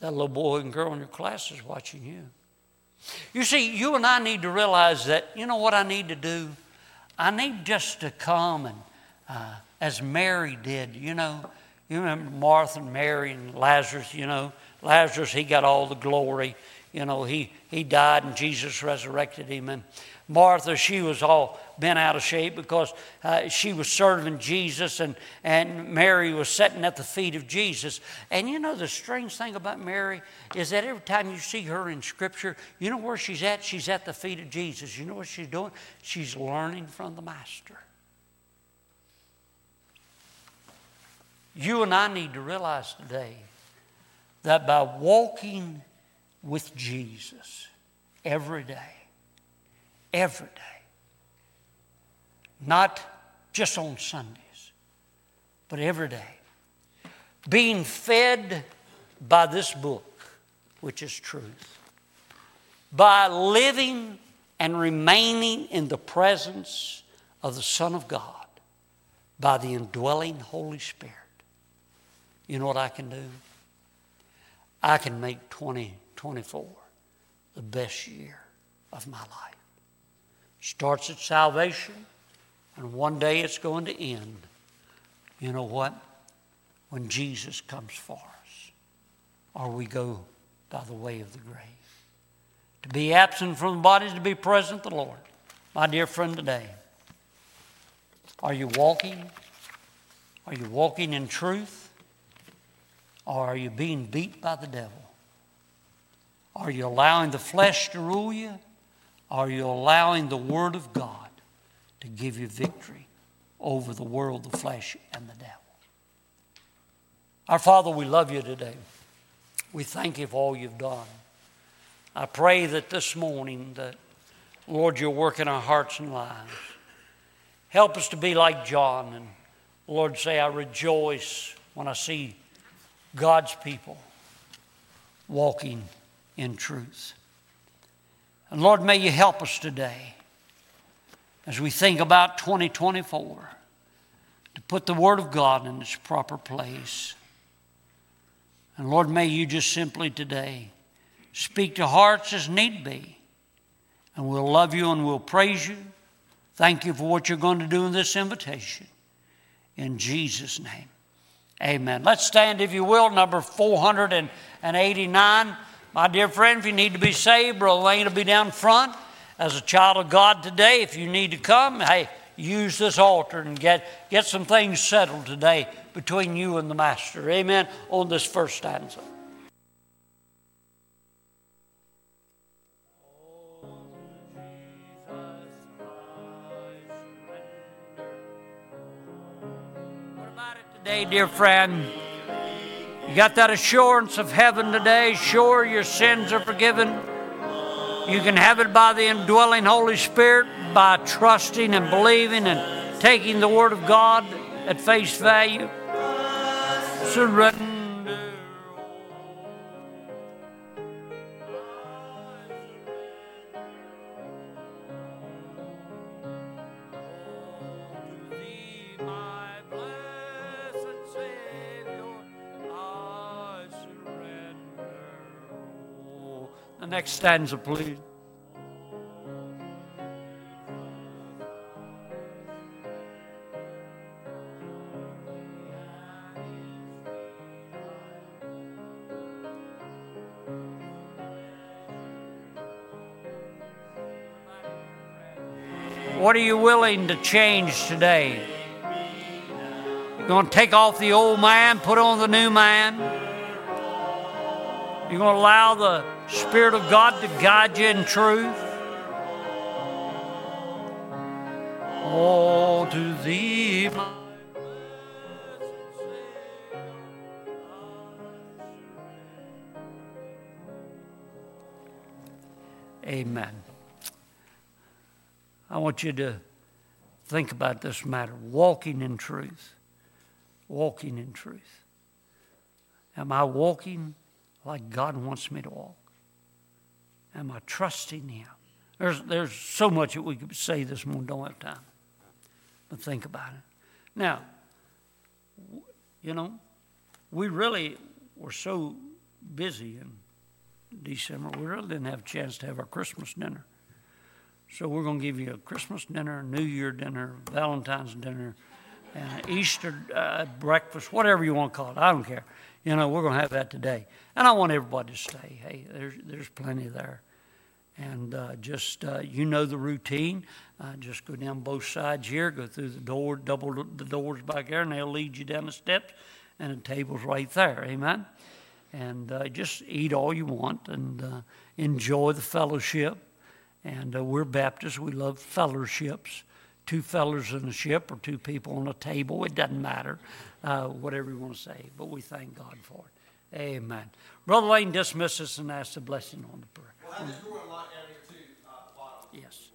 that little boy and girl in your class is watching you. You see, you and I need to realize that, you know what I need to do? I need just to come and, uh, as Mary did, you know, you remember Martha and Mary and Lazarus, you know, Lazarus, he got all the glory. You know, he, he died and Jesus resurrected him. And Martha, she was all bent out of shape because uh, she was serving Jesus and, and Mary was sitting at the feet of Jesus. And you know, the strange thing about Mary is that every time you see her in Scripture, you know where she's at? She's at the feet of Jesus. You know what she's doing? She's learning from the Master. You and I need to realize today that by walking with Jesus every day, every day, not just on Sundays, but every day. Being fed by this book, which is truth, by living and remaining in the presence of the Son of God, by the indwelling Holy Spirit. You know what I can do? I can make 2024 the best year of my life. Starts at salvation and one day it's going to end. You know what? When Jesus comes for us, or we go by the way of the grave. To be absent from the body is to be present the Lord. My dear friend, today, are you walking? Are you walking in truth? Or are you being beat by the devil? Are you allowing the flesh to rule you? Are you allowing the Word of God to give you victory over the world, the flesh, and the devil. Our Father, we love you today. We thank you for all you've done. I pray that this morning that, Lord, you'll work in our hearts and lives. Help us to be like John and, Lord, say, I rejoice when I see God's people walking in truth. And Lord, may you help us today as we think about 2024 to put the Word of God in its proper place. And Lord, may you just simply today speak to hearts as need be. And we'll love you and we'll praise you. Thank you for what you're going to do in this invitation. in Jesus' name. Amen. Let's stand, if you will, number 489. My dear friend, if you need to be saved, Brother Lane will be down front. As a child of God today, if you need to come, hey, use this altar and get, get some things settled today between you and the Master. Amen. On this first stanza. Today, dear friend? You got that assurance of heaven today? Sure, your sins are forgiven. You can have it by the indwelling Holy Spirit, by trusting and believing and taking the Word of God at face value. Surrender. The next stanza, please. What are you willing to change today? You're going to take off the old man, put on the new man. You're going to allow the Spirit of God to guide you in truth. Oh, to thee, Amen. I want you to think about this matter walking in truth. Walking in truth. Am I walking like God wants me to walk? Am I trusting Him? There's, there's so much that we could say this morning, don't have time. But think about it. Now, you know, we really were so busy in December, we really didn't have a chance to have our Christmas dinner. So we're going to give you a Christmas dinner, New Year dinner, Valentine's dinner, and Easter uh, breakfast, whatever you want to call it. I don't care. You know, we're going to have that today. And I want everybody to stay. Hey, there's, there's plenty there. And uh, just, uh, you know the routine. Uh, just go down both sides here, go through the door, double the doors back there, and they'll lead you down the steps, and the table's right there. Amen? And uh, just eat all you want and uh, enjoy the fellowship. And uh, we're Baptists, we love fellowships. Two fellers in a ship or two people on a table, it doesn't matter, whatever you want to say, but we thank God for it. Amen. Brother Lane dismiss us and ask the blessing on the prayer. Uh, bottom. Yes.